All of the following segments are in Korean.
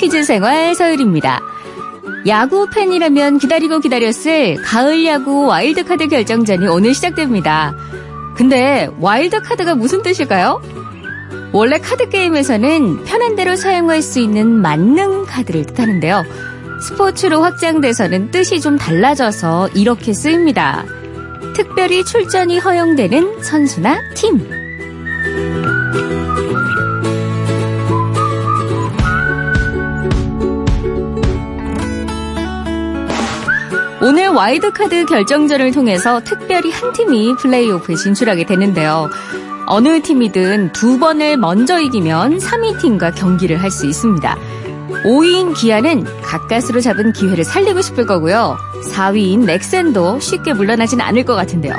퀴즈 생활 서율입니다. 야구 팬이라면 기다리고 기다렸을 가을 야구 와일드카드 결정전이 오늘 시작됩니다. 근데 와일드카드가 무슨 뜻일까요? 원래 카드 게임에서는 편한 대로 사용할 수 있는 만능 카드를 뜻하는데요. 스포츠로 확장돼서는 뜻이 좀 달라져서 이렇게 쓰입니다. 특별히 출전이 허용되는 선수나 팀. 오늘 와일드카드 결정전을 통해서 특별히 한 팀이 플레이오프에 진출하게 되는데요. 어느 팀이든 두 번을 먼저 이기면 3위 팀과 경기를 할 수 있습니다. 5위인 기아는 가까스로 잡은 기회를 살리고 싶을 거고요. 4위인 넥센도 쉽게 물러나진 않을 것 같은데요.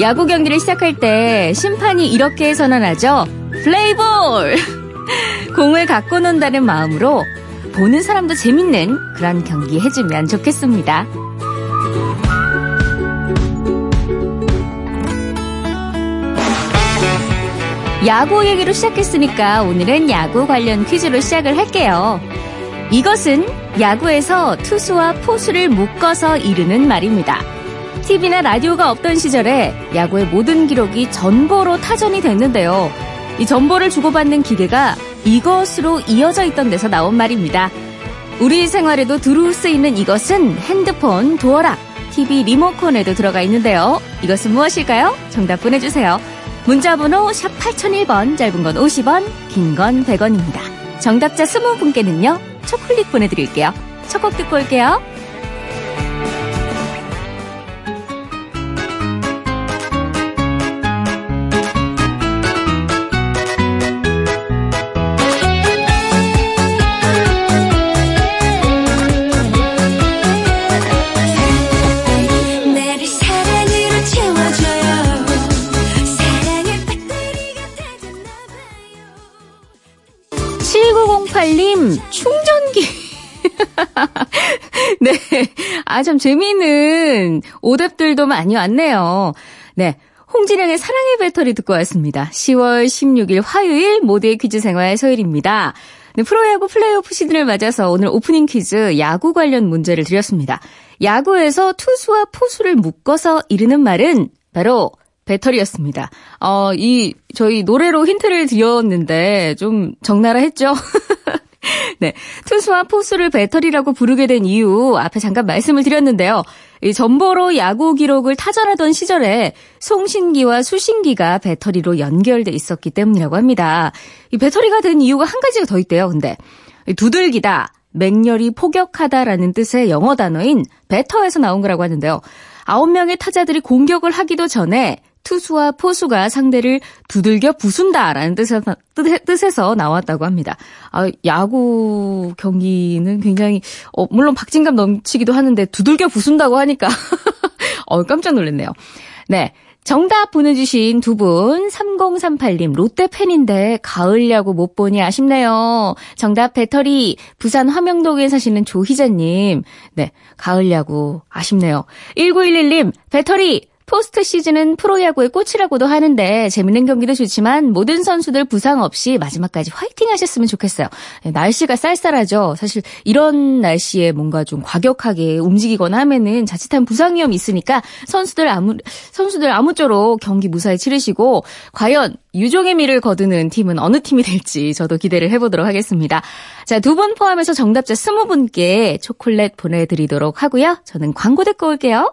야구 경기를 시작할 때 심판이 이렇게 선언하죠. 플레이볼! 공을 갖고 논다는 마음으로 보는 사람도 재밌는 그런 경기 해주면 좋겠습니다. 야구 얘기로 시작했으니까 오늘은 야구 관련 퀴즈로 시작을 할게요. 이것은 야구에서 투수와 포수를 묶어서 이르는 말입니다. TV나 라디오가 없던 시절에 야구의 모든 기록이 전보로 타전이 됐는데요. 이 전보를 주고받는 기계가 이것으로 이어져 있던 데서 나온 말입니다. 우리 생활에도 두루 쓰이는 이것은 핸드폰, 도어락, TV 리모컨에도 들어가 있는데요. 이것은 무엇일까요? 정답 보내주세요. 문자번호 샵 8001번, 짧은 건 50원, 긴 건 100원입니다. 정답자 20분께는요, 초콜릿 보내드릴게요. 첫 곡 듣고 올게요. 참 재미있는 오답들도 많이 왔네요. 네. 홍진영의 사랑의 배터리 듣고 왔습니다. 10월 16일 화요일 모두의 퀴즈 생활 서일입니다. 네, 프로야구 플레이오프 시즌을 맞아서 오늘 오프닝 퀴즈 야구 관련 문제를 드렸습니다. 야구에서 투수와 포수를 묶어서 이르는 말은 바로 배터리였습니다. 어, 이, 저희 노래로 힌트를 드렸는데 좀 적나라 했죠? 네. 투수와 포수를 배터리라고 부르게 된 이유 앞에 잠깐 말씀을 드렸는데요. 이 전보로 야구 기록을 타전하던 시절에 송신기와 수신기가 배터리로 연결돼 있었기 때문이라고 합니다. 이 배터리가 된 이유가 한 가지가 더 있대요. 근데 이 두들기다, 맹렬히 포격하다라는 뜻의 영어 단어인 배터에서 나온 거라고 하는데요. 아홉 명의 타자들이 공격을 하기도 전에 투수와 포수가 상대를 두들겨 부순다라는 뜻에서, 뜻에서 나왔다고 합니다. 아, 야구 경기는 굉장히 어, 물론 박진감 넘치기도 하는데 두들겨 부순다고 하니까 어, 깜짝 놀랐네요. 네. 정답 보내주신 두 분, 3038님, 롯데 팬인데, 가을 야구 못 보니 아쉽네요. 정답 배터리, 부산 화명동에 사시는 조희자님, 네, 가을 야구 아쉽네요. 1911님, 배터리, 포스트 시즌은 프로야구의 꽃이라고도 하는데 재밌는 경기도 좋지만 모든 선수들 부상 없이 마지막까지 화이팅 하셨으면 좋겠어요. 네, 날씨가 쌀쌀하죠. 사실 이런 날씨에 뭔가 좀 과격하게 움직이거나 하면은 자칫한 부상 위험이 있으니까 선수들 아무 선수들 아무쪼록 경기 무사히 치르시고 과연 유종의 미를 거두는 팀은 어느 팀이 될지 저도 기대를 해보도록 하겠습니다. 자, 두 분 포함해서 정답자 20분께 초콜릿 보내드리도록 하고요. 저는 광고 듣고 올게요.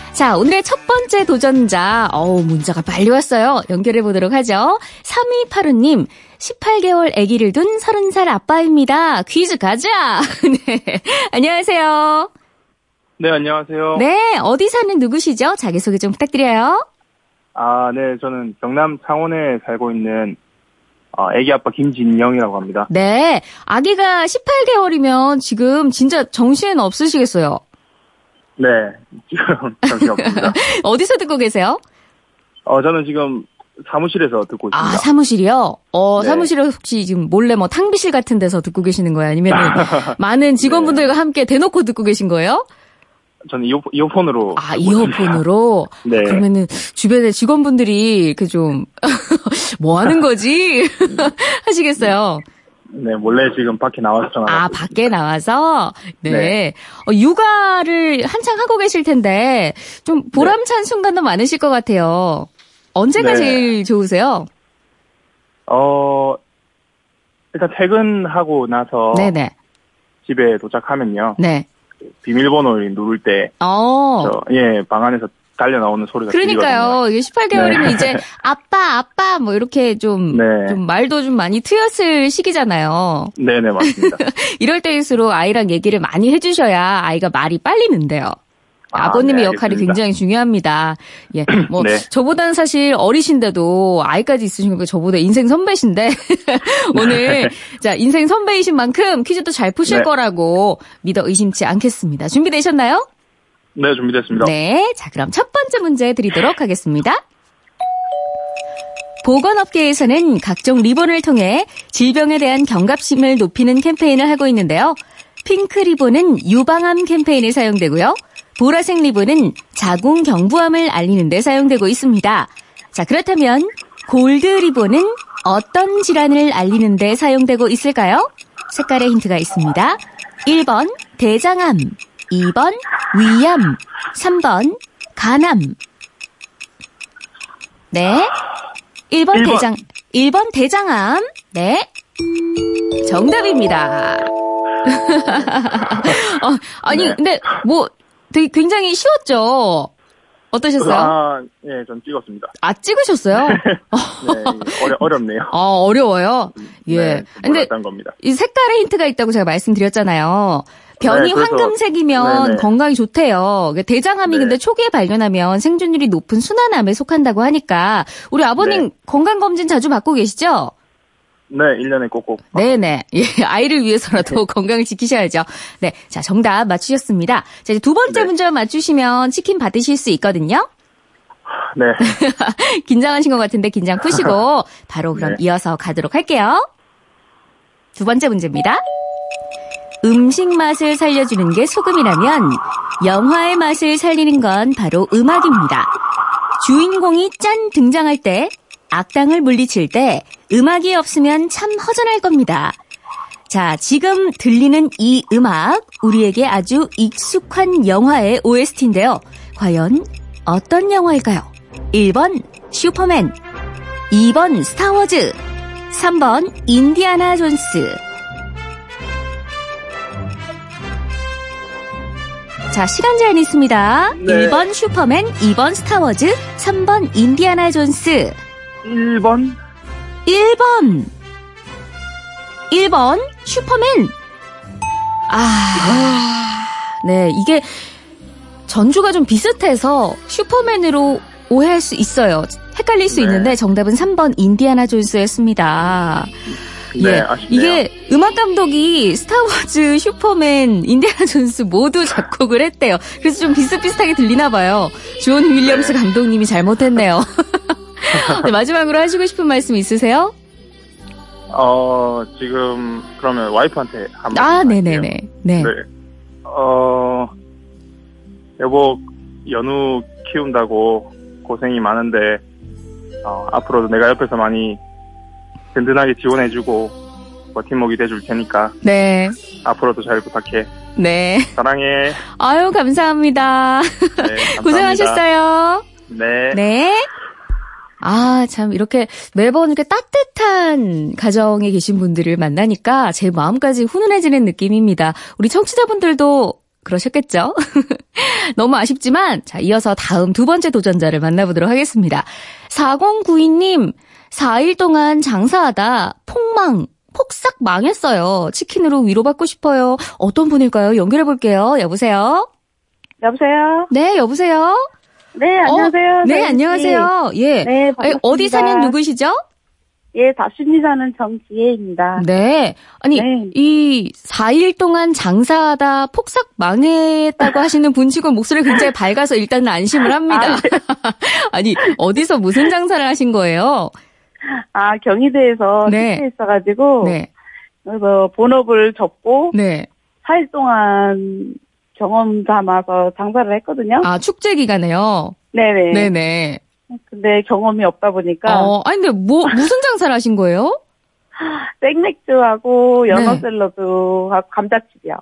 자, 오늘의 첫 번째 도전자. 어우, 문자가 빨리 왔어요. 연결해 보도록 하죠. 3285님, 18개월 아기를 둔 30살 아빠입니다. 퀴즈 가자! 네. 안녕하세요. 네, 안녕하세요. 네, 어디 사는 누구시죠? 자기소개 좀 부탁드려요. 아, 네, 저는 경남 창원에 살고 있는 어, 애기 아빠 김진영이라고 합니다. 네. 아기가 18개월이면 지금 진짜 정신 없으시겠어요. 네, 지금 정신없습니다. 어디서 듣고 계세요? 어, 저는 지금 사무실에서 듣고 있습니다. 아, 사무실이요? 어, 네. 사무실에 혹시 지금 몰래 뭐 탕비실 같은 데서 듣고 계시는 거예요? 아니면 많은 직원분들과 함께 대놓고 듣고 계신 거예요? 저는 이어, 이어폰으로. 아. 이어폰으로? 네. 그러면은 주변에 직원분들이 그 좀, 뭐 하는 거지? 하시겠어요? 네, 몰래 지금 밖에 나와서. 아, 밖에 나와서? 네. 네. 어, 육아를 한창 하고 계실 텐데, 좀 보람찬 순간도 많으실 것 같아요. 언제가 네. 제일 좋으세요? 어, 일단 퇴근하고 나서 네네. 집에 도착하면요. 네. 비밀번호를 누를 때, 어. 저, 예, 방 안에서 달려 나오는 소리가 그러니까요. 이게 18개월이면 네. 이제 아빠, 아빠 뭐 이렇게 좀, 네. 좀 말도 좀 많이 트였을 시기잖아요. 들리거든요. 네 네, 맞습니다. 이럴 때일수록 아이랑 얘기를 많이 해 주셔야 아이가 말이 빨리 는데요. 아, 아버님의 네, 역할이. 굉장히 중요합니다. 예, 뭐 네. 저보다는 사실 어리신데도 아이까지 있으신 거 저보다 인생 선배신데 오늘 자 인생 선배이신 만큼 퀴즈도 잘 푸실 네. 거라고 믿어 의심치 않겠습니다. 준비되셨나요? 네, 준비됐습니다. 네, 자 그럼 첫 번째 문제 드리도록 하겠습니다. 보건업계에서는 각종 리본을 통해 질병에 대한 경각심을 높이는 캠페인을 하고 있는데요. 핑크 리본은 유방암 캠페인에 사용되고요. 보라색 리본은 자궁 경부암을 알리는 데 사용되고 있습니다. 자, 그렇다면 골드 리본은 어떤 질환을 알리는 데 사용되고 있을까요? 색깔의 힌트가 있습니다. 1번 대장암, 2번 위암, 3번 간암. 네. 1번, 일 번. 대장 1번 대장암. 네. 정답입니다. 어, 아니 네. 근데 뭐 되게 굉장히 쉬웠죠. 어떠셨어요? 아, 아, 예, 전 찍었습니다. 찍으셨어요? 네, 어려, 어렵네요. 어, 어려워요. 예. 네, 근데 겁니다. 이 색깔의 힌트가 있다고 제가 말씀드렸잖아요. 변이 네, 황금색이면 네네. 건강이 좋대요. 그 대장암이 네. 근데 초기에 발견하면 생존율이 높은 순환암에 속한다고 하니까 우리 아버님 네. 건강검진 자주 받고 계시죠? 네, 1년에 꼭꼭. 네네. 예, 아이를 위해서라도 건강을 지키셔야죠. 네. 자, 정답 맞추셨습니다. 자, 이제 두 번째 네. 문제 맞추시면 치킨 받으실 수 있거든요. 네. 긴장하신 것 같은데 긴장 푸시고 바로 그럼 네. 이어서 가도록 할게요. 두 번째 문제입니다. 음식 맛을 살려주는 게 소금이라면 영화의 맛을 살리는 건 바로 음악입니다. 주인공이 짠 등장할 때 악당을 물리칠 때 음악이 없으면 참 허전할 겁니다. 자, 지금 들리는 이 음악 우리에게 아주 익숙한 영화의 OST인데요. 과연 어떤 영화일까요? 1번 슈퍼맨 2번 스타워즈 3번 인디아나 존스 자, 시간 제한이 있습니다. 네. 1번 슈퍼맨, 2번 스타워즈, 3번 인디아나 존스. 1번? 1번. 1번 슈퍼맨. 아. 네, 이게 전주가 좀 비슷해서 슈퍼맨으로 오해할 수 있어요. 헷갈릴 수 네. 있는데 정답은 3번 인디아나 존스였습니다. 네, 예, 아쉽네요. 이게 음악 감독이 스타워즈, 슈퍼맨, 인디아나 존스 모두 작곡을 했대요. 그래서 좀 비슷비슷하게 들리나 봐요. 존 윌리엄스 감독님이 잘못했네요. 네, 마지막으로 하시고 싶은 말씀 있으세요? 어, 지금, 그러면 와이프한테 한 번. 아, 네 네 네. 네. 네. 어, 여보, 연우 키운다고 고생이 많은데, 어, 앞으로도 내가 옆에서 많이 든든하게 지원해주고, 버팀목이 돼줄 테니까, 네. 앞으로도 잘 부탁해. 네. 사랑해. 아유, 감사합니다. 네, 감사합니다. 고생하셨어요. 네. 네. 아, 참, 이렇게 매번 이렇게 따뜻한 가정에 계신 분들을 만나니까 제 마음까지 훈훈해지는 느낌입니다. 우리 청취자분들도 그러셨겠죠? 너무 아쉽지만, 자, 이어서 다음 두 번째 도전자를 만나보도록 하겠습니다. 4092님, 4일 동안 장사하다 폭망, 폭삭 망했어요. 치킨으로 위로받고 싶어요. 어떤 분일까요? 연결해 볼게요. 여보세요? 여보세요? 네, 여보세요? 네, 안녕하세요. 어, 네. 안녕하세요. 예. 네, 에, 반갑습니다. 어디 사는 누구시죠? 예, 다순리 사는 정지혜입니다. 네. 아니, 네. 이 4일 동안 장사하다 폭삭 망했다고 하시는 분치고 목소리 굉장히 밝아서 일단은 안심을 합니다. 아니, 어디서 무슨 장사를 하신 거예요? 아, 경희대에서 네. 있어가지고, 네. 그래서 본업을 접고, 네. 4일 동안 경험 삼아서 장사를 했거든요. 아, 축제 기간에요? 네네. 네네. 근데 경험이 없다 보니까, 어, 아니, 근데 뭐, 무슨 장사를 하신 거예요? 생맥주하고 연어 네. 샐러드하고 감자칩이요.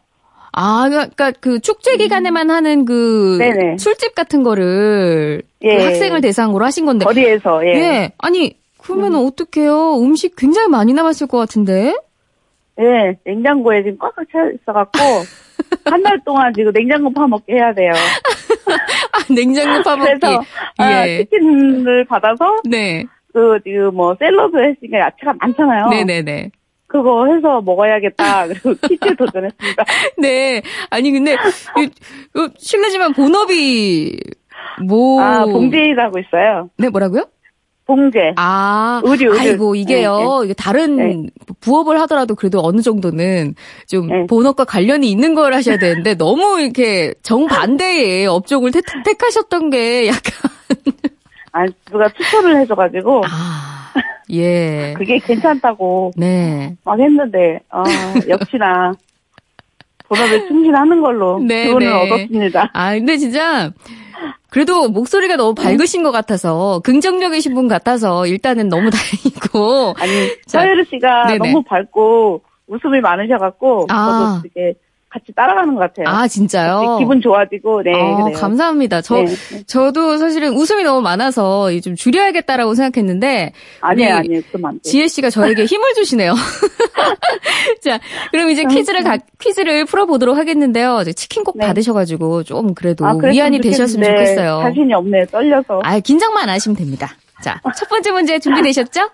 아, 그러니까 그 축제 기간에만 하는 그 네네. 술집 같은 거를 그 예. 학생을 대상으로 하신 건데. 거리에서, 예. 예. 아니, 그러면 은 어떡해요? 음식 굉장히 많이 남았을 것 같은데? 예, 냉장고에 지금 꽉꽉 차 있어갖고, 한 달 동안 지금 냉장고 파먹게 해야 돼요. 아, 냉장고 파먹기. 그래서, 아, 예. 치킨을 받아서, 네. 그, 지금 뭐, 샐러드 했으니까 야채가 많잖아요. 네네네. 그거 해서 먹어야겠다. 그리고 퀴즈에 도전했습니다. 네. 아니, 근데, 실례지만 본업이, 뭐. 아, 봉제일 하고 있어요. 네, 뭐라고요? 봉제. 아, 의류, 의류. 아이고, 이게요. 이게 다른 네. 부업을 하더라도 그래도 어느 정도는 좀 네. 본업과 관련이 있는 걸 하셔야 되는데 너무 이렇게 정반대의 업종을 택, 택하셨던 게 약간. 아, 누가 추천을 해줘 가지고, 아, 예. 그게 괜찮다고 네. 막 했는데, 어, 역시나, 본업에 충실하는 걸로 네, 교훈을 네. 얻었습니다. 아, 근데 진짜, 그래도 목소리가 너무 밝으신 것 같아서, 긍정적이신 분 같아서, 일단은 너무 다행이고. 아니, 자, 서예르 씨가 네네. 너무 밝고, 웃음이 많으셔갖고, 아. 저도 되게 같이 따라가는 것 같아요. 아, 진짜요? 기분 좋아지고, 네, 어, 그래요. 감사합니다. 저, 네. 저도 사실은 웃음이 너무 많아서 좀 줄여야겠다라고 생각했는데. 아니에요, 아니에요. 돼요. 지혜 씨가 저에게 힘을 주시네요. 자, 그럼 이제 퀴즈를 가, 퀴즈를 풀어보도록 하겠는데요. 이제 치킨 꼭 네. 받으셔가지고 좀 그래도 아, 위안이 되셨으면 좋겠는데 좋겠어요. 자신이 없네 요. 떨려서. 아, 긴장만 안 하시면 됩니다. 자, 첫 번째 문제 준비되셨죠?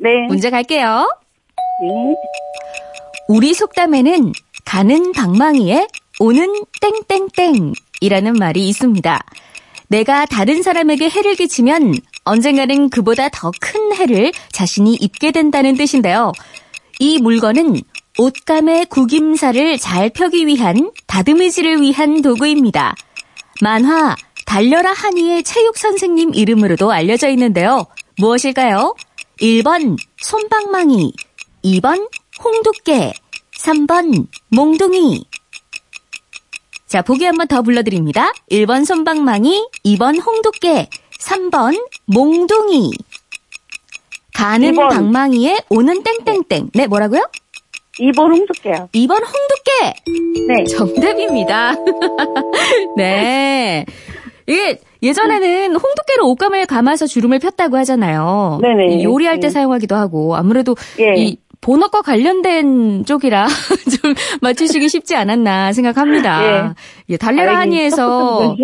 네. 문제 갈게요. 네. 우리 속담에는 가는 방망이에 오는 땡땡땡이라는 말이 있습니다. 내가 다른 사람에게 해를 끼치면 언젠가는 그보다 더 큰 해를 자신이 입게 된다는 뜻인데요. 이 물건은 옷감의 구김살을 잘 펴기 위한 다듬이질을 위한 도구입니다. 만화 달려라 하니의 체육 선생님 이름으로도 알려져 있는데요. 무엇일까요? 1번 손방망이, 2번 홍두깨, 3번 몽둥이. 자, 보기 한번 더 불러드립니다. 1번 손방망이, 2번 홍두깨, 3번 몽둥이. 가는 이번. 방망이에 오는 땡땡땡. 네, 뭐라고요? 2번 홍두깨요. 2번 홍두깨. 네. 정답입니다. 네. 이게 예전에는 홍두깨로 옷감을 감아서 주름을 폈다고 하잖아요. 네네. 이 요리할 때 네. 사용하기도 하고 아무래도 예. 이 본업과 관련된 쪽이라 좀 맞추시기 쉽지 않았나 생각합니다. 예, 달려라 다행히 하니에서.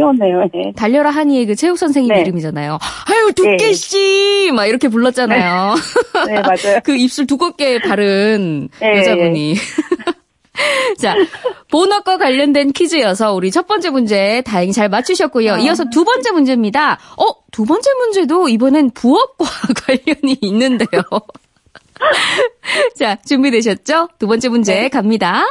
네. 달려라 하니의 그 체육 선생님 네. 이름이잖아요. 아유 두께 씨, 막 이렇게 불렀잖아요. 네, 맞아요. 그 입술 두껍게 바른 예, 여자분이. 자, 본업과 관련된 퀴즈여서 우리 첫 번째 문제 다행히 잘 맞추셨고요. 아. 이어서 두 번째 문제입니다. 어, 두 번째 문제도 이번엔 부업과 관련이 있는데요. 자, 준비되셨죠? 두 번째 문제 네. 갑니다.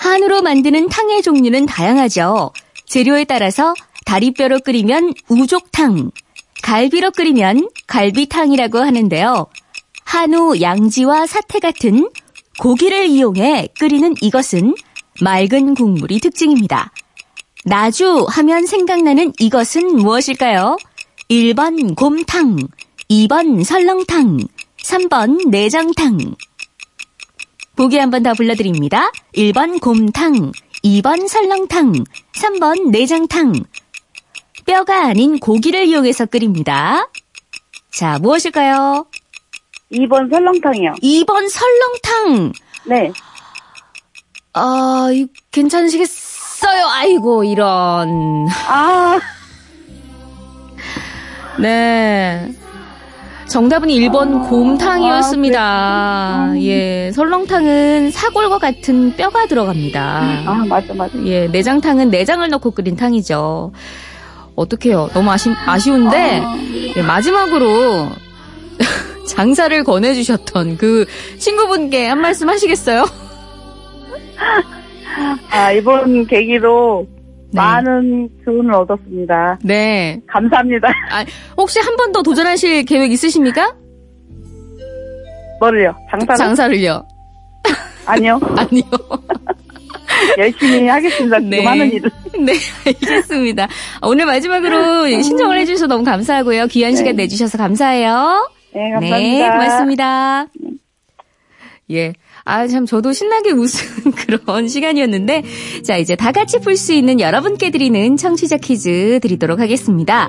한우로 만드는 탕의 종류는 다양하죠. 재료에 따라서 다리뼈로 끓이면 우족탕, 갈비로 끓이면 갈비탕이라고 하는데요. 한우, 양지와 사태 같은 고기를 이용해 끓이는 이것은 맑은 국물이 특징입니다. 나주 하면 생각나는 이것은 무엇일까요? 1번 곰탕, 2번 설렁탕, 3번 내장탕. 보기 한 번 더 불러드립니다. 1번 곰탕, 2번 설렁탕, 3번 내장탕. 뼈가 아닌 고기를 이용해서 끓입니다. 자, 무엇일까요? 2번 설렁탕이요. 2번 설렁탕. 네. 아, 이 괜찮으시겠어요? 아이고, 이런. 아, 네. 정답은 1번 곰탕이었습니다. 아, 예, 설렁탕은 사골과 같은 뼈가 들어갑니다. 아, 맞아, 맞아. 예, 내장탕은 내장을 넣고 끓인 탕이죠. 어떡해요. 너무 아쉬, 아쉬운데, 예, 마지막으로 장사를 권해주셨던 그 친구분께 한 말씀 하시겠어요? 아, 이번 계기로 네. 많은 교훈을 얻었습니다. 네. 감사합니다. 아, 혹시 한 번 더 도전하실 계획 있으십니까? 뭐를요? 장사를? 장사를요? 아니요. 아니요. 열심히 하겠습니다. 네. 하는 일을. 네, 알겠습니다. 오늘 마지막으로 신청을 해주셔서 너무 감사하고요. 귀한 시간 내주셔서 감사해요. 네, 감사합니다. 네, 고맙습니다. 예. 아, 참, 저도 신나게 웃은 그런 시간이었는데, 자, 이제 다 같이 풀 수 있는 여러분께 드리는 청취자 퀴즈 드리도록 하겠습니다.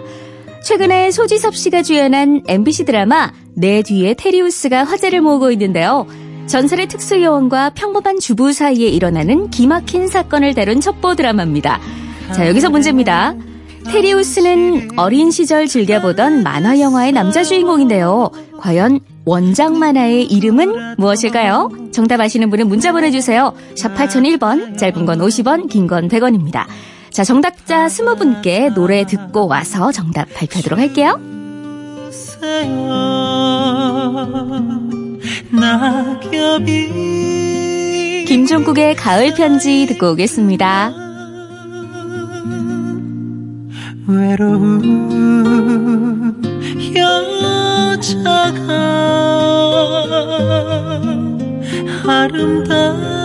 최근에 소지섭 씨가 주연한 MBC 드라마 내 뒤에 테리우스가 화제를 모으고 있는데요. 전설의 특수요원과 평범한 주부 사이에 일어나는 기막힌 사건을 다룬 첩보 드라마입니다. 자, 여기서 문제입니다. 테리우스는 어린 시절 즐겨보던 만화 영화의 남자 주인공인데요. 과연 원작 만화의 이름은 무엇일까요? 정답 아시는 분은 문자 보내주세요. 샵 8001번, 짧은 건 50원, 긴 건 100원입니다. 자, 정답자 20분께 노래 듣고 와서 정답 발표하도록 할게요. 김종국의 가을 편지 듣고 오겠습니다. 외로운 여자가 아름다워요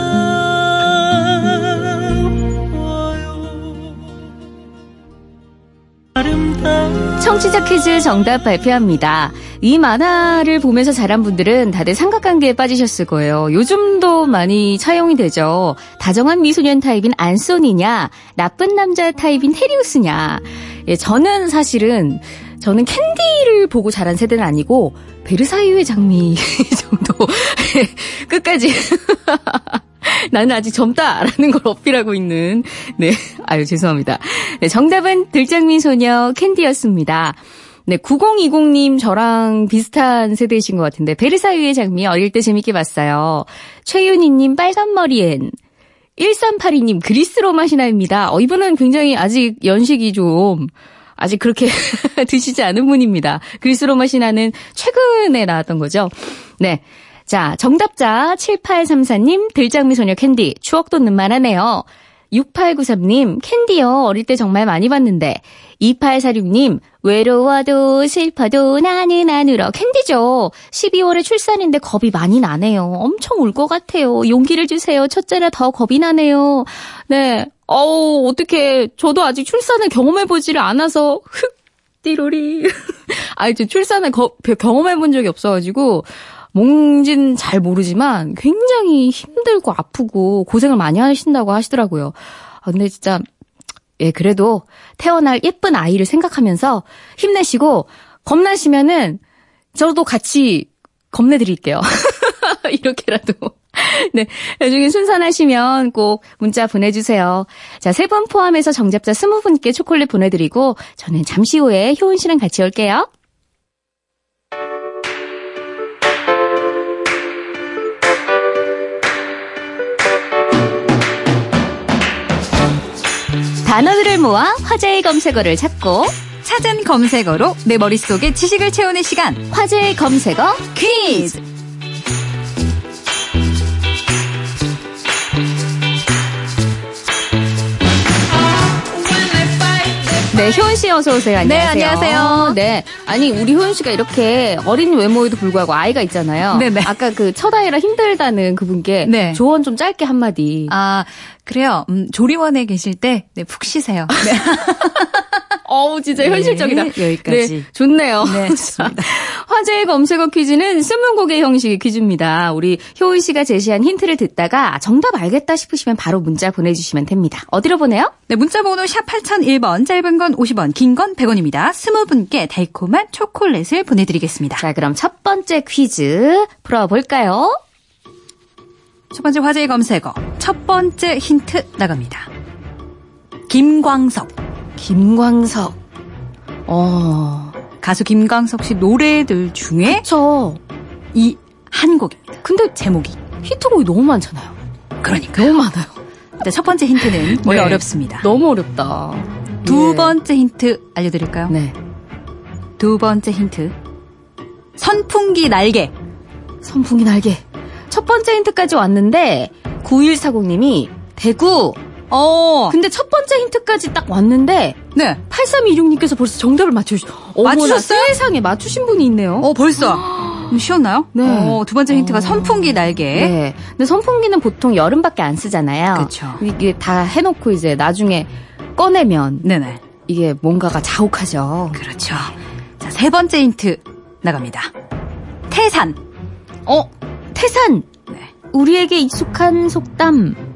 아름다워 청취자 퀴즈 정답 발표합니다. 이 만화를 보면서 자란 분들은 다들 삼각관계에 빠지셨을 거예요. 요즘도 많이 차용이 되죠. 다정한 미소년 타입인 안소니냐, 나쁜 남자 타입인 테리우스냐. 예, 저는 사실은 저는 캔디를 보고 자란 세대는 아니고 베르사유의 장미 정도 끝까지 나는 아직 젊다라는 걸 어필하고 있는 네 아유 죄송합니다. 네 정답은 들장미 소녀 캔디였습니다. 네 9020님 저랑 비슷한 세대이신 것 같은데 베르사유의 장미 어릴 때 재밌게 봤어요. 최윤희님 빨간 머리 앤 1382님 그리스 로마 신화입니다. 어, 이분은 굉장히 아직 연식이 좀 아직 그렇게 드시지 않은 분입니다. 그리스 로마 신화는 최근에 나왔던 거죠. 네. 자, 정답자 7834님, 들장미 소녀 캔디, 추억 돋는 만화네요. 6893님, 캔디요. 어릴 때 정말 많이 봤는데. 2846님, 외로워도 슬퍼도 나는 안 울어. 캔디죠. 12월에 출산인데 겁이 많이 나네요. 엄청 울 것 같아요. 용기를 주세요. 첫째라 더 겁이 나네요. 네. 어우, 어떻게 저도 아직 출산을 경험해보지를 않아서, 흑, 띠로리. 아니, 저 출산을 거- 경험해본 적이 없어가지고, 뭔진 잘 모르지만 굉장히 힘들고 아프고 고생을 많이 하신다고 하시더라고요. 아, 근데 진짜, 예, 그래도 태어날 예쁜 아이를 생각하면서 힘내시고, 겁나시면은 저도 같이 겁내드릴게요. 이렇게라도. 네. 나중에 순산하시면 꼭 문자 보내주세요. 자, 세분 포함해서 정답자 20분께 초콜릿 보내드리고, 저는 잠시 후에 효은 씨랑 같이 올게요. 단어들을 모아 화제의 검색어를 찾고, 찾은 검색어로 내 머릿속에 지식을 채우는 시간. 화제의 검색어 퀴즈! 네, 효은 씨 어서 오세요. 안녕하세요. 네, 안녕하세요. 네. 아니, 우리 효은 씨가 이렇게 어린 외모에도 불구하고 아이가 있잖아요. 네네. 아까 그 첫 아이라 힘들다는 그분께 네. 조언 좀 짧게 한마디. 아, 그래요. 음, 조리원에 계실 때, 네, 푹 쉬세요. 네. 어우, 진짜 네, 현실적이다. 여기까지. 네, 좋네요. 네, 좋습니다. 화제의 검색어 퀴즈는 스무곡의 형식의 퀴즈입니다. 우리 효은 씨가 제시한 힌트를 듣다가 정답 알겠다 싶으시면 바로 문자 보내주시면 됩니다. 어디로 보내요? 네, 문자 번호 샵 8001번, 짧은 건 50원, 긴 건 100원입니다. 20분께 달콤한 초콜릿을 보내드리겠습니다. 자, 그럼 첫 번째 퀴즈 풀어볼까요? 첫 번째 화제의 검색어. 첫 번째 힌트 나갑니다. 김광석. 김광석. 어, 가수 김광석 씨 노래들 중에 저이한 곡입니다. 근데 제목이. 히트곡이 너무 많잖아요. 그러니까. 너무 많아요. 일단 첫 번째 힌트는 원래 네. 어렵습니다. 너무 어렵다. 두 예. 번째 힌트 알려드릴까요? 네. 두 번째 힌트. 선풍기 날개. 선풍기 날개. 첫 번째 힌트까지 왔는데 9140님이 대구. 어. 근데 첫 번째 힌트까지 딱 왔는데 네. 8326님께서 벌써 정답을 맞추시. 어머나, 맞추셨어요? 세상에 맞추신 분이 있네요. 어, 벌써. 좀 쉬웠나요? 네. 어, 두 번째 힌트가 어. 선풍기 날개. 네. 근데 선풍기는 보통 여름밖에 안 쓰잖아요. 그쵸. 이게 다 해놓고 이제 나중에 꺼내면 네네. 이게 뭔가가 자욱하죠. 그렇죠. 자, 세 번째 힌트 나갑니다. 태산. 어, 태산. 네. 우리에게 익숙한 속담.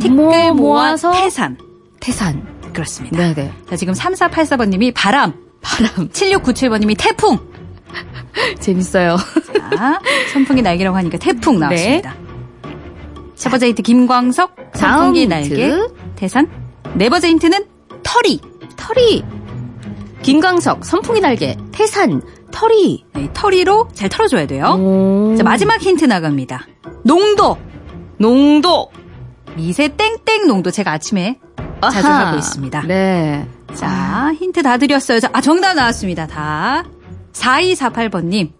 티끌 뭐 모아 모아서 태산. 태산. 그렇습니다. 네네. 자, 지금 3484번님이 바람. 바람. 7697번님이 태풍. 재밌어요. 자, 선풍기 날개라고 하니까 태풍 나왔습니다. 첫 번째 힌트 김광석. 선풍기 힌트. 날개. 태산. 네 번째 힌트는 털이. 털이. 김광석, 선풍기 날개, 태산, 털이. 네, 이 털이로 잘 털어줘야 돼요. 오. 자, 마지막 힌트 나갑니다. 농도. 농도. 미세 땡땡 농도 제가 아침에 자주 아하. 하고 있습니다. 네. 자, 힌트 다 드렸어요. 자, 아, 정답 나왔습니다. 다. 4248번님.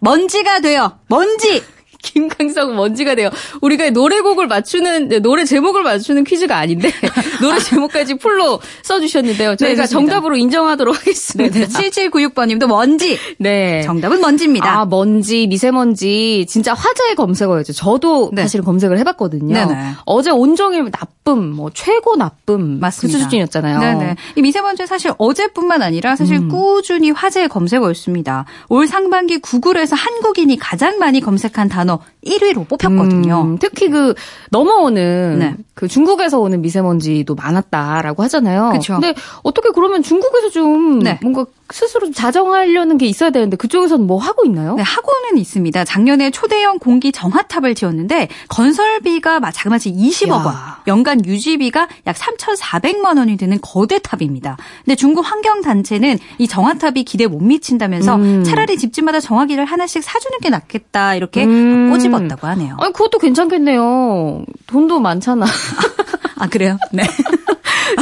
먼지가 돼요. 먼지! 김광석 먼지가 돼요. 우리가 노래곡을 맞추는 네, 노래 제목을 맞추는 퀴즈가 아닌데 노래 제목까지 풀로 써주셨는데요. 저희가 좋습니다. 정답으로 인정하도록 하겠습니다. 네, 7796번님도 먼지. 네. 정답은 먼지입니다. 아, 먼지, 미세먼지, 진짜 화제의 검색어였죠. 저도 네. 사실 검색을 해봤거든요. 네네. 어제 온종일 나쁨, 뭐, 최고 나쁨. 맞습니다. 그 수준이었잖아요. 네네. 이 미세먼지 사실 어제뿐만 아니라 사실 음. 꾸준히 화제의 검색어였습니다. 올 상반기 구글에서 한국인이 가장 많이 검색한 단어 の 1위로 뽑혔거든요. 음, 특히 그 넘어오는 네. 그 중국에서 오는 미세먼지도 많았다라고 하잖아요. 그쵸. 근데 어떻게 그러면 중국에서 좀 네. 뭔가 스스로 좀 자정하려는 게 있어야 되는데 그쪽에서는 뭐 하고 있나요? 네, 학원은 있습니다. 작년에 초대형 공기 정화탑을 지었는데 건설비가 마- 자그마치 20억 원, 야. 연간 유지비가 약 3,400만 원이 드는 거대 탑입니다. 근데 중국 환경 단체는 이 정화탑이 기대에 못 미친다면서 음. 차라리 집집마다 정화기를 하나씩 사주는 게 낫겠다 이렇게 음. 꼬집 었다고 하네요. 아니 그것도 괜찮겠네요. 돈도 많잖아. 아 그래요? 네.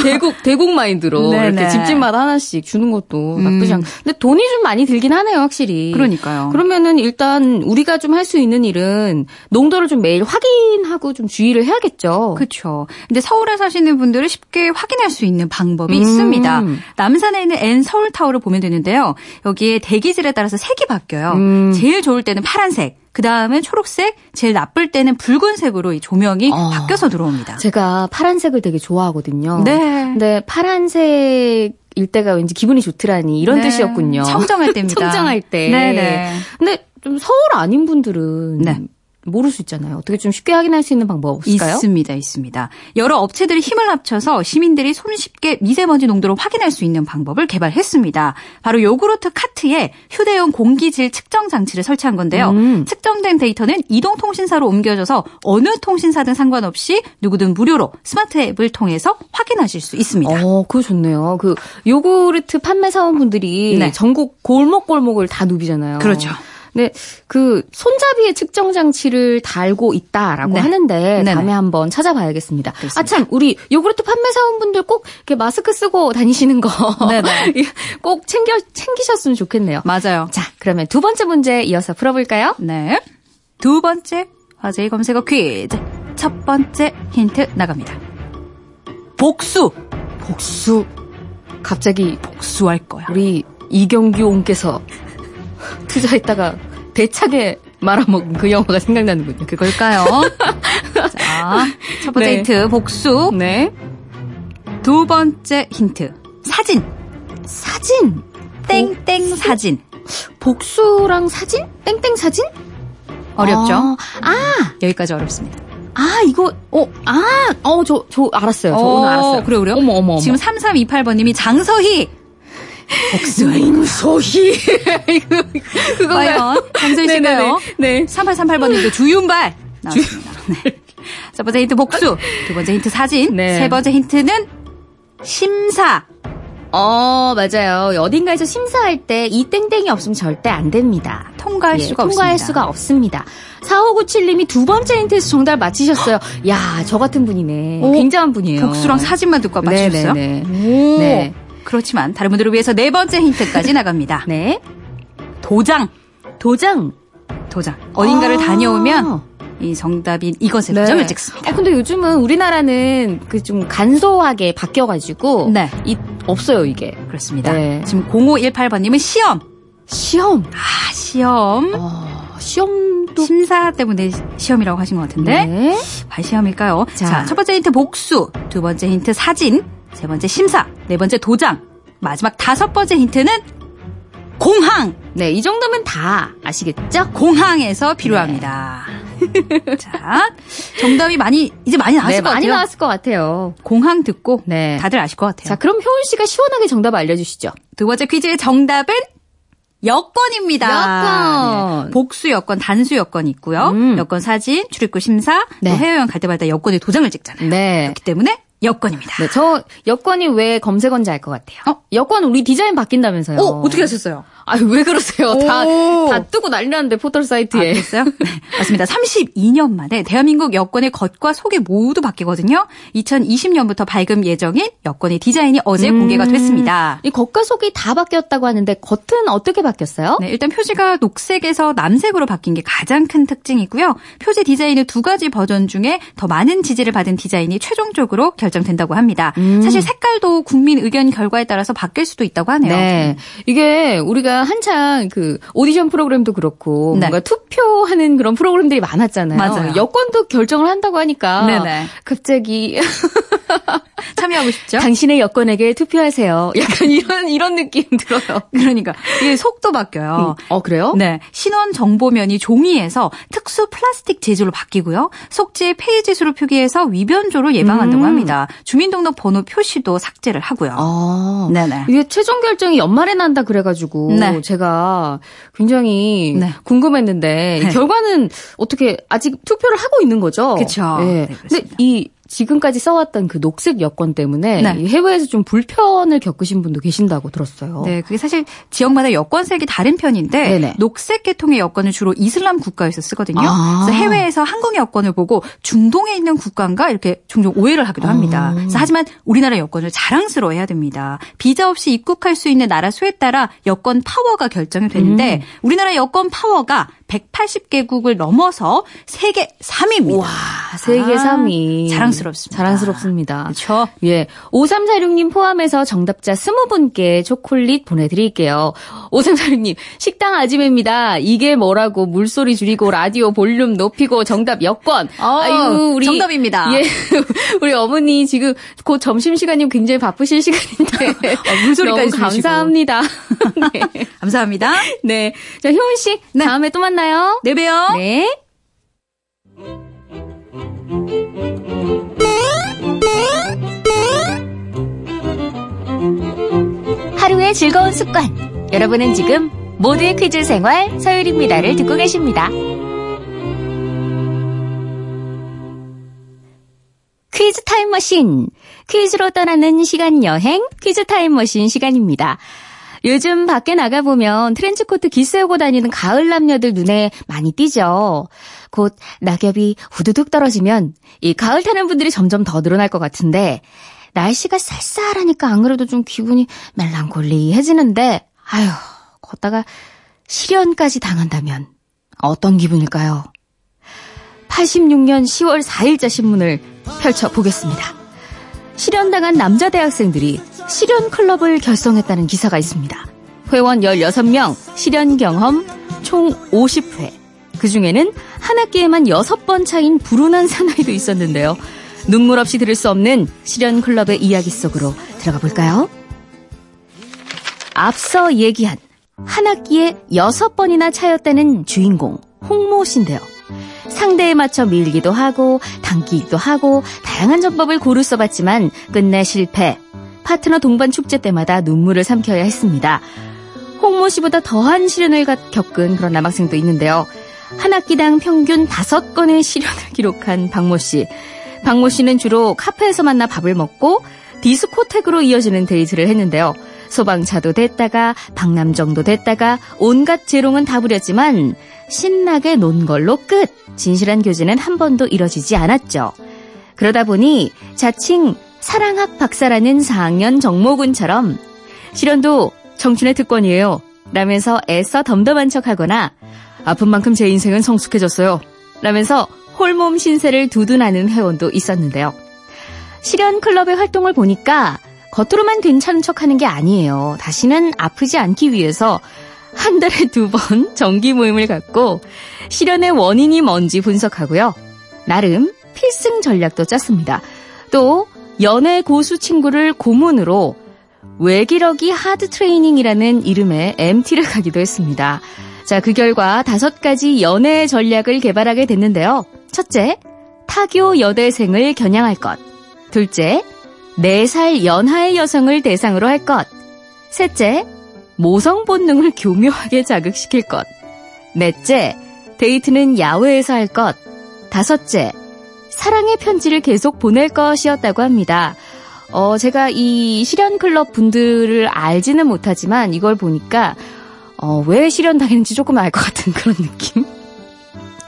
대국 대국 마인드로 네네. 이렇게 집집마다 하나씩 주는 것도 음. 나쁘지 않고. 근데 돈이 좀 많이 들긴 하네요, 확실히. 그러니까요. 그러면은 일단 우리가 좀 할 수 있는 일은 농도를 좀 매일 확인하고 좀 주의를 해야겠죠. 그렇죠. 근데 서울에 사시는 분들은 쉽게 확인할 수 있는 방법이 음. 있습니다. 남산에 있는 N 서울 타워를 보면 되는데요. 여기에 대기질에 따라서 색이 바뀌어요. 음. 제일 좋을 때는 파란색, 그 다음엔 초록색, 제일 나쁠 때는 붉은색으로 이 조명이 어. 바뀌어서 들어옵니다. 제가 파란색을 되게 좋아하거든요. 네. 근데 파란색 일 때가 왠지 기분이 좋더라니 이런 네. 뜻이었군요. 청정할 때입니다. 청정할 때. 네네. 근데 좀 서울 아닌 분들은 네. 모를 수 있잖아요. 어떻게 좀 쉽게 확인할 수 있는 방법 없을까요? 있습니다, 있습니다. 여러 업체들이 힘을 합쳐서 시민들이 손쉽게 미세먼지 농도를 확인할 수 있는 방법을 개발했습니다. 바로 요구르트 카트에 휴대용 공기질 측정 장치를 설치한 건데요. 음. 측정된 데이터는 이동 통신사로 옮겨져서 어느 통신사든 상관없이 누구든 무료로 스마트 앱을 통해서 확인하실 수 있습니다. 어, 그거 좋네요. 그 요구르트 판매 사원분들이 네. 전국 골목골목을 다 누비잖아요. 그렇죠. 근데 그 손잡이에 측정 장치를 달고 있다라고 네. 하는데 네네. 다음에 한번 찾아봐야겠습니다. 아 참 우리 요구르트 판매 사원분들 꼭 이렇게 마스크 쓰고 다니시는 거. 꼭 챙겨 챙기셨으면 좋겠네요. 맞아요. 자, 그러면 두 번째 문제 이어서 풀어볼까요? 네. 두 번째 화제의 검색어 퀴즈. 첫 번째 힌트 나갑니다. 복수. 복수. 갑자기 복수할 거야. 우리 이경규 옹께서 투자했다가 대차게 말아먹은 그 영화가 생각나는군요. 그걸까요? 자, 첫 번째 네. 힌트 복수. 네. 두 번째 힌트 사진. 사진. 땡땡 사진. 복수랑 사진? 땡땡 사진? 어렵죠? 아, 아, 여기까지 어렵습니다. 아, 이거, 어, 아, 어, 저, 저 알았어요. 저 어, 오늘 알았어요. 그래요, 그래요? 어머, 어머, 어머. 지금 3328번님이 장서희. 복수인 소희. 장서희 씨가요? 네. 3838번님도 주윤발. 나왔습니다. 네. 첫 번째 힌트 복수. 두 번째 힌트 사진. 네. 세 번째 힌트는 심사. 어, 맞아요. 어딘가에서 심사할 때 이 땡땡이 없으면 절대 안 됩니다. 통과할 예, 수가 통과할 없습니다. 수가 없습니다. 4597님이 두 번째 힌트에서 정답 맞히셨어요. 야, 저 같은 분이네. 오, 굉장한 분이에요. 복수랑 사진만 듣고 맞추셨어요? 네, 네, 오. 네. 그렇지만 다른 분들을 위해서 네 번째 힌트까지 나갑니다. 네. 도장. 도장. 도장. 어딘가를 아. 다녀오면 이 정답인 이것에 네. 도장을 찍습니다. 어, 근데 요즘은 우리나라는 그 좀 간소하게 바뀌어가지고 네. 이 없어요 이게 그렇습니다. 네. 지금 0518번님은 시험. 시험. 아, 시험. 어, 시험도 심사 때문에 시험이라고 하신 것 같은데. 네. 과연 시험일까요? 자. 자, 첫 번째 힌트 복수, 두 번째 힌트 사진, 세 번째 심사, 네 번째 도장, 마지막 다섯 번째 힌트는 공항. 네, 이 정도면 다 아시겠죠? 공항에서 필요합니다. 자, 정답이 많이 이제 많이 나왔을 네, 것 많이 같아요. 나왔을 것 같아요. 공항 듣고 네. 다들 아실 것 같아요. 자, 그럼 효은 씨가 시원하게 정답 알려주시죠. 두 번째 퀴즈의 정답은 여권입니다. 여권. 네. 복수 여권, 단수 여권이 있고요. 음. 여권 사진, 출입국 심사, 네. 또 해외여행 갈 때마다 여권에 도장을 찍잖아요. 네. 그렇기 때문에 여권입니다. 네, 저 여권이 왜 검색어인지 알 것 같아요. 어? 여권 우리 디자인 바뀐다면서요. 어, 어떻게 하셨어요? 아유, 왜 그러세요? 다, 오. 다 뜨고 난리 났는데, 포털 아, 사이트에. 그랬어요? 네, 맞습니다. 32년 만에 대한민국 여권의 겉과 속이 모두 바뀌거든요. 2020년부터 발급 예정인 여권의 디자인이 어제 음. 공개가 됐습니다. 이 겉과 속이 다 바뀌었다고 하는데, 겉은 어떻게 바뀌었어요? 네, 일단 표지가 녹색에서 남색으로 바뀐 게 가장 큰 특징이고요. 표지 디자인의 두 가지 버전 중에 더 많은 지지를 받은 디자인이 최종적으로 결 정된다고 합니다. 음. 사실 색깔도 국민 의견 결과에 따라서 바뀔 수도 있다고 하네요. 네. 이게 우리가 한창 그 오디션 프로그램도 그렇고 네. 뭔가 투표하는 그런 프로그램들이 많았잖아요. 맞아요. 여권도 결정을 한다고 하니까 네네. 갑자기 참여하고 싶죠? 당신의 여권에게 투표하세요. 약간 이런 이런 느낌 들어요. 그러니까 이게 속도 바뀌어요. 어 그래요? 네, 신원 정보면이 종이에서 특수 플라스틱 재질로 바뀌고요. 속지에 페이지 수로 표기해서 위변조로 예방한다고 음. 합니다. 주민등록번호 표시도 삭제를 하고요. 아. 네네. 이게 최종 결정이 연말에 난다 그래가지고 네. 제가 굉장히 네. 궁금했는데 이 네. 결과는 어떻게 아직 투표를 하고 있는 거죠? 그쵸. 네. 네, 근데. 이 지금까지 써왔던 그 녹색 여권 때문에 네. 이 해외에서 좀 불편을 겪으신 분도 계신다고 들었어요. 네, 그게 사실 지역마다 여권색이 다른 편인데 네네. 녹색 계통의 여권을 주로 이슬람 국가에서 쓰거든요. 아. 그래서 해외에서 한국 여권을 보고 중동에 있는 국가인가 이렇게 종종 오해를 하기도 합니다. 아. 하지만 우리나라 여권을 자랑스러워해야 됩니다. 비자 없이 입국할 수 있는 나라 수에 따라 여권 파워가 결정이 되는데 음. 우리나라 여권 파워가 180개국을 넘어서 세계 3위입니다. 와, 세계 아, 3위. 자랑스럽습니다. 자랑스럽습니다. 그렇죠. 예. 5346님 포함해서 정답자 20분께 초콜릿 보내드릴게요. 5346님, 식당 아지매입니다. 이게 뭐라고 물소리 줄이고 라디오 볼륨 높이고 정답 여권. 어, 정답입니다. 예. 우리 어머니 지금 곧 점심시간이면 굉장히 바쁘실 시간인데. 어, 물소리까지 너무. 감사합니다. 네. 감사합니다. 네. 자, 효은 씨. 네. 다음에 또 만나요. 네, 봬요. 네. 하루의 즐거운 습관. 여러분은 지금 모두의 퀴즈 생활 서율입니다를 듣고 계십니다. 퀴즈 타임머신. 퀴즈로 떠나는 시간 여행, 퀴즈 타임머신 시간입니다. 요즘 밖에 나가보면 트렌치코트 기세우고 다니는 가을 남녀들 눈에 많이 띄죠. 곧 낙엽이 후두둑 떨어지면 이 가을 타는 분들이 점점 더 늘어날 것 같은데 날씨가 쌀쌀하니까 안 그래도 좀 기분이 멜랑콜리해지는데 아휴 걷다가 실연까지 당한다면 어떤 기분일까요? 86년 10월 4일자 신문을 펼쳐보겠습니다. 실연당한 남자 대학생들이 실연 클럽을 결성했다는 기사가 있습니다. 회원 16명, 실연 경험 총 50회. 그 중에는 한 학기에만 6번 차인 불운한 사나이도 있었는데요. 눈물 없이 들을 수 없는 실연 클럽의 이야기 속으로 들어가 볼까요? 앞서 얘기한 한 학기에 6번이나 차였다는 주인공 홍모 씨인데요. 상대에 맞춰 밀기도 하고 당기기도 하고 다양한 전법을 고루 써봤지만 끝내 실패. 파트너 동반 축제 때마다 눈물을 삼켜야 했습니다. 홍모 씨보다 더한 시련을 가- 겪은 그런 남학생도 있는데요. 한 학기당 평균 5건의 실연을 기록한 박모 씨. 박모 씨는 주로 카페에서 만나 밥을 먹고 디스코텍으로 이어지는 데이트를 했는데요. 소방차도 됐다가 박남정도 됐다가 온갖 재롱은 다 부렸지만 신나게 논 걸로 끝. 진실한 교제는 한 번도 이뤄지지 않았죠. 그러다 보니 자칭 사랑학 박사라는 4학년 정모군처럼 실연도 청춘의 특권이에요. 라면서 애써 덤덤한 척 하거나 아픈 만큼 제 인생은 성숙해졌어요. 라면서 홀몸 신세를 두둔하는 회원도 있었는데요. 실현 클럽의 활동을 보니까 겉으로만 괜찮은 척 하는 게 아니에요. 다시는 아프지 않기 위해서 한 달에 두 번 정기 모임을 갖고 실현의 원인이 뭔지 분석하고요. 나름 필승 전략도 짰습니다. 또 연애 고수 친구를 고문으로 외기러기 하드 트레이닝이라는 이름의 MT를 가기도 했습니다. 자, 그 결과 다섯 가지 연애 전략을 개발하게 됐는데요. 첫째, 타교 여대생을 겨냥할 것. 둘째, 4살 연하의 여성을 대상으로 할 것. 셋째, 모성 본능을 교묘하게 자극시킬 것. 넷째, 데이트는 야외에서 할 것. 다섯째, 사랑의 편지를 계속 보낼 것이었다고 합니다. 어, 제가 이 실현 클럽 분들을 알지는 못하지만 이걸 보니까 어, 왜 실현 당했는지 조금 알 것 같은 그런 느낌?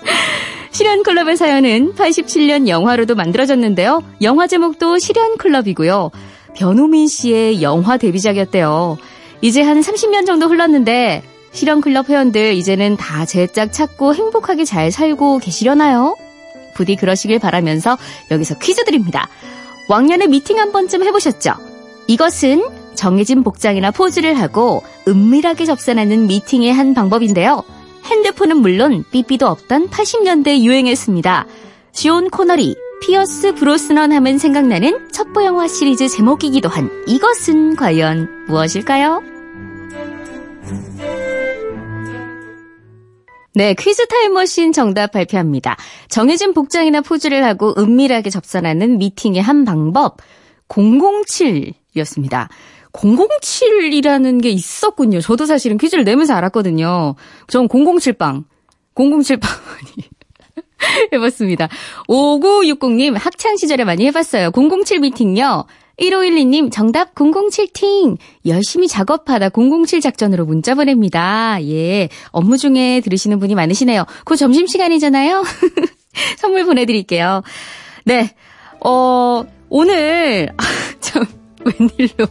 실현 클럽의 사연은 87년 영화로도 만들어졌는데요. 영화 제목도 실현 클럽이고요. 변호민 씨의 영화 데뷔작이었대요. 이제 한 30년 정도 흘렀는데 실현 클럽 회원들 이제는 다 제 짝 찾고 행복하게 잘 살고 계시려나요? 부디 그러시길 바라면서 여기서 퀴즈 드립니다. 왕년에 미팅 한 번쯤 해보셨죠? 이것은 정해진 복장이나 포즈를 하고 은밀하게 접선하는 미팅의 한 방법인데요. 핸드폰은 물론 삐삐도 없던 80년대 유행했습니다. 숀 코너리, 피어스 브로스넌 하면 생각나는 첩보 영화 시리즈 제목이기도 한 이것은 과연 무엇일까요? 네, 퀴즈 타임머신 정답 발표합니다. 정해진 복장이나 포즈를 하고 은밀하게 접선하는 미팅의 한 방법, 007이었습니다. 007이라는 게 있었군요. 저도 사실은 퀴즈를 내면서 알았거든요. 전 007빵, 007빵이 해봤습니다. 5960님, 학창시절에 많이 해봤어요. 007 미팅요. 1512님, 정답 007팀. 열심히 작업하다 007 작전으로 문자 보냅니다. 예. 업무 중에 들으시는 분이 많으시네요. 그 점심 시간이잖아요. 선물 보내 드릴게요. 네. 어, 오늘, 아, 참, 웬일로.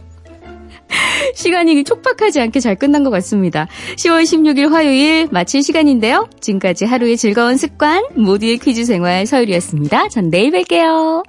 시간이 촉박하지 않게 잘 끝난 것 같습니다. 10월 16일 화요일 마칠 시간인데요. 지금까지 하루의 즐거운 습관, 모두의 퀴즈 생활 서유리였습니다. 전 내일 뵐게요.